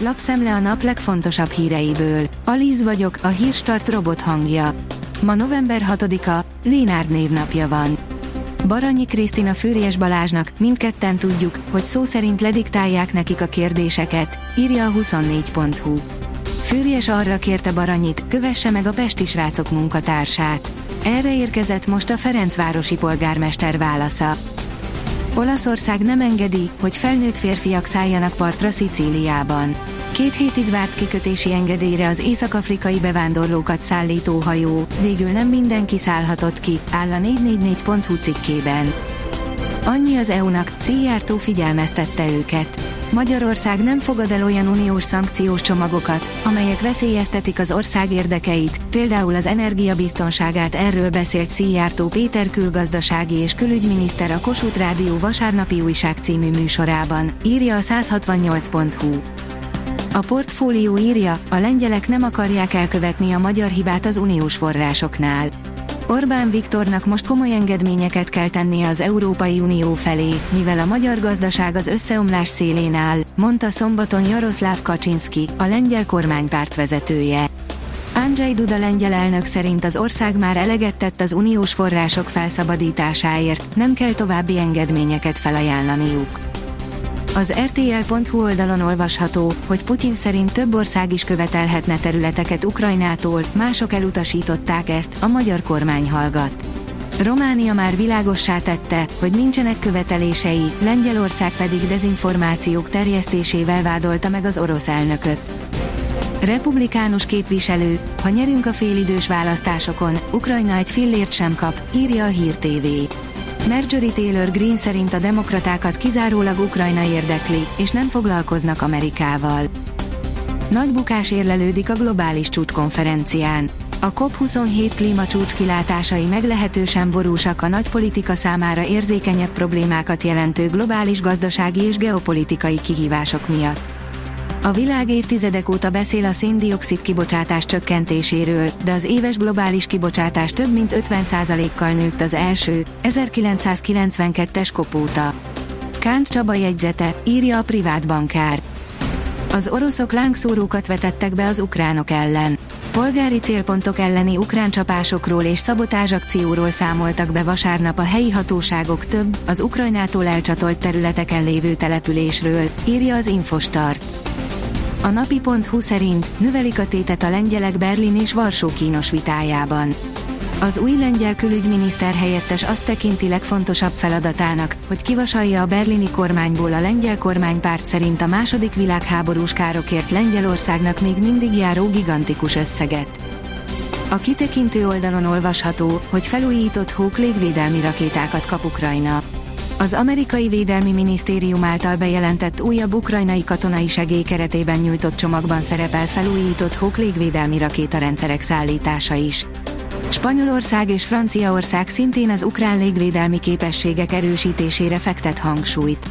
lapszemle a nap legfontosabb híreiből. Alíz vagyok, a hírstart robot hangja. Ma november 6-a, Lénárd névnapja van. Baranyi Krisztina Fűries Balázsnak, mindketten tudjuk, hogy szó szerint lediktálják nekik a kérdéseket, írja a 24.hu. Fűries arra kérte Baranyit, kövesse meg a Pesti srácok munkatársát. Erre érkezett most a Ferencvárosi polgármester válasza. Olaszország nem engedi, hogy felnőtt férfiak szálljanak partra Szicíliában. Két hétig várt kikötési engedélyre az észak-afrikai bevándorlókat szállító hajó, végül nem mindenki szállhatott ki, áll a 444.hu cikkében. Annyi az EU-nak, Szijjártó figyelmeztette őket. Magyarország nem fogad el olyan uniós szankciós csomagokat, amelyek veszélyeztetik az ország érdekeit, például az energiabiztonságát erről beszélt Szijjártó Péter külgazdasági és külügyminiszter a Kossuth Rádió vasárnapi újság című műsorában, írja a 168.hu. A portfólió írja, a lengyelek nem akarják elkövetni a magyar hibát az uniós forrásoknál. Orbán Viktornak most komoly engedményeket kell tennie az Európai Unió felé, mivel a magyar gazdaság az összeomlás szélén áll, mondta szombaton Jaroszláv Kaczynski, a lengyel kormánypárt vezetője. Andrzej Duda lengyel elnök szerint az ország már eleget tett az uniós források felszabadításáért, nem kell további engedményeket felajánlaniuk. Az RTL.hu oldalon olvasható, hogy Putyin szerint több ország is követelhetne területeket Ukrajnától, mások elutasították ezt, a magyar kormány hallgat. Románia már világossá tette, hogy nincsenek követelései, Lengyelország pedig dezinformációk terjesztésével vádolta meg az orosz elnököt. Republikánus képviselő, ha nyerünk a félidős választásokon, Ukrajna egy fillért sem kap, írja a Hír TV. Marjorie Taylor Greene szerint a demokratákat kizárólag Ukrajna érdekli, és nem foglalkoznak Amerikával. Nagy bukás érlelődik a globális csúcskonferencián. A COP27 klímacsúcs kilátásai meglehetősen borúsak a nagy politika számára érzékenyebb problémákat jelentő globális gazdasági és geopolitikai kihívások miatt. A világ évtizedek óta beszél a széndiokszid kibocsátás csökkentéséről, de az éves globális kibocsátás több mint 50%-kal nőtt az első, 1992-es kopóta. Kánt Csaba jegyzete, írja a privát bankár. Az oroszok lángszórókat vetettek be az ukránok ellen. Polgári célpontok elleni ukrán csapásokról és szabotázsakcióról számoltak be vasárnap a helyi hatóságok több, az Ukrajnától elcsatolt területeken lévő településről, írja az Infostart. A napi.hu szerint növelik a tétet a lengyelek Berlin és Varsó kínos vitájában. Az új lengyel külügyminiszter helyettes azt tekinti legfontosabb feladatának, hogy kivasalja a berlini kormányból a lengyel kormánypárt szerint a második világháborús károkért Lengyelországnak még mindig járó gigantikus összeget. A kitekintő oldalon olvasható, hogy felújított hók légvédelmi rakétákat kap Ukrajna. Az amerikai védelmi minisztérium által bejelentett újabb ukrajnai katonai segély keretében nyújtott csomagban szerepel felújított hók légvédelmi rakétarendszerek szállítása is. Spanyolország és Franciaország szintén az ukrán légvédelmi képességek erősítésére fektet hangsúlyt.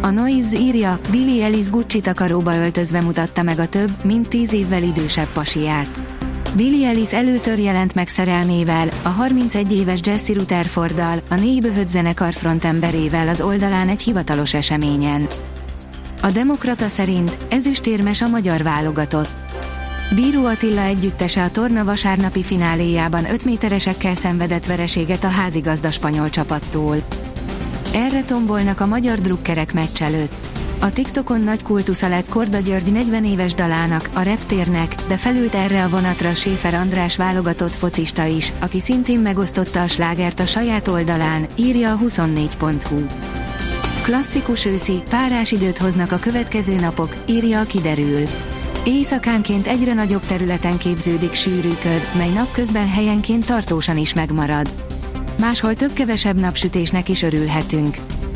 A Noise írja, Billy Ellis Gucci takaróba öltözve mutatta meg a több, mint tíz évvel idősebb pasiát. Billy Ellis először jelent meg szerelmével, a 31 éves Jesse Rutherforddal, a négy böhött zenekar frontemberével az oldalán egy hivatalos eseményen. A Demokrata szerint ezüstérmes a magyar válogatott. Bíró Attila együttese a torna vasárnapi fináléjában 5 méteresekkel szenvedett vereséget a házigazda spanyol csapattól. Erre tombolnak a magyar drukkerek meccs előtt. A TikTokon nagy kultusza lett Korda György 40 éves dalának, a reptérnek, de felült erre a vonatra Séfer András válogatott focista is, aki szintén megosztotta a slágert a saját oldalán, írja a 24.hu. Klasszikus őszi, párás időt hoznak a következő napok, írja a kiderül. Éjszakánként egyre nagyobb területen képződik sűrű köd, mely napközben helyenként tartósan is megmarad. Máshol több-kevesebb napsütésnek is örülhetünk.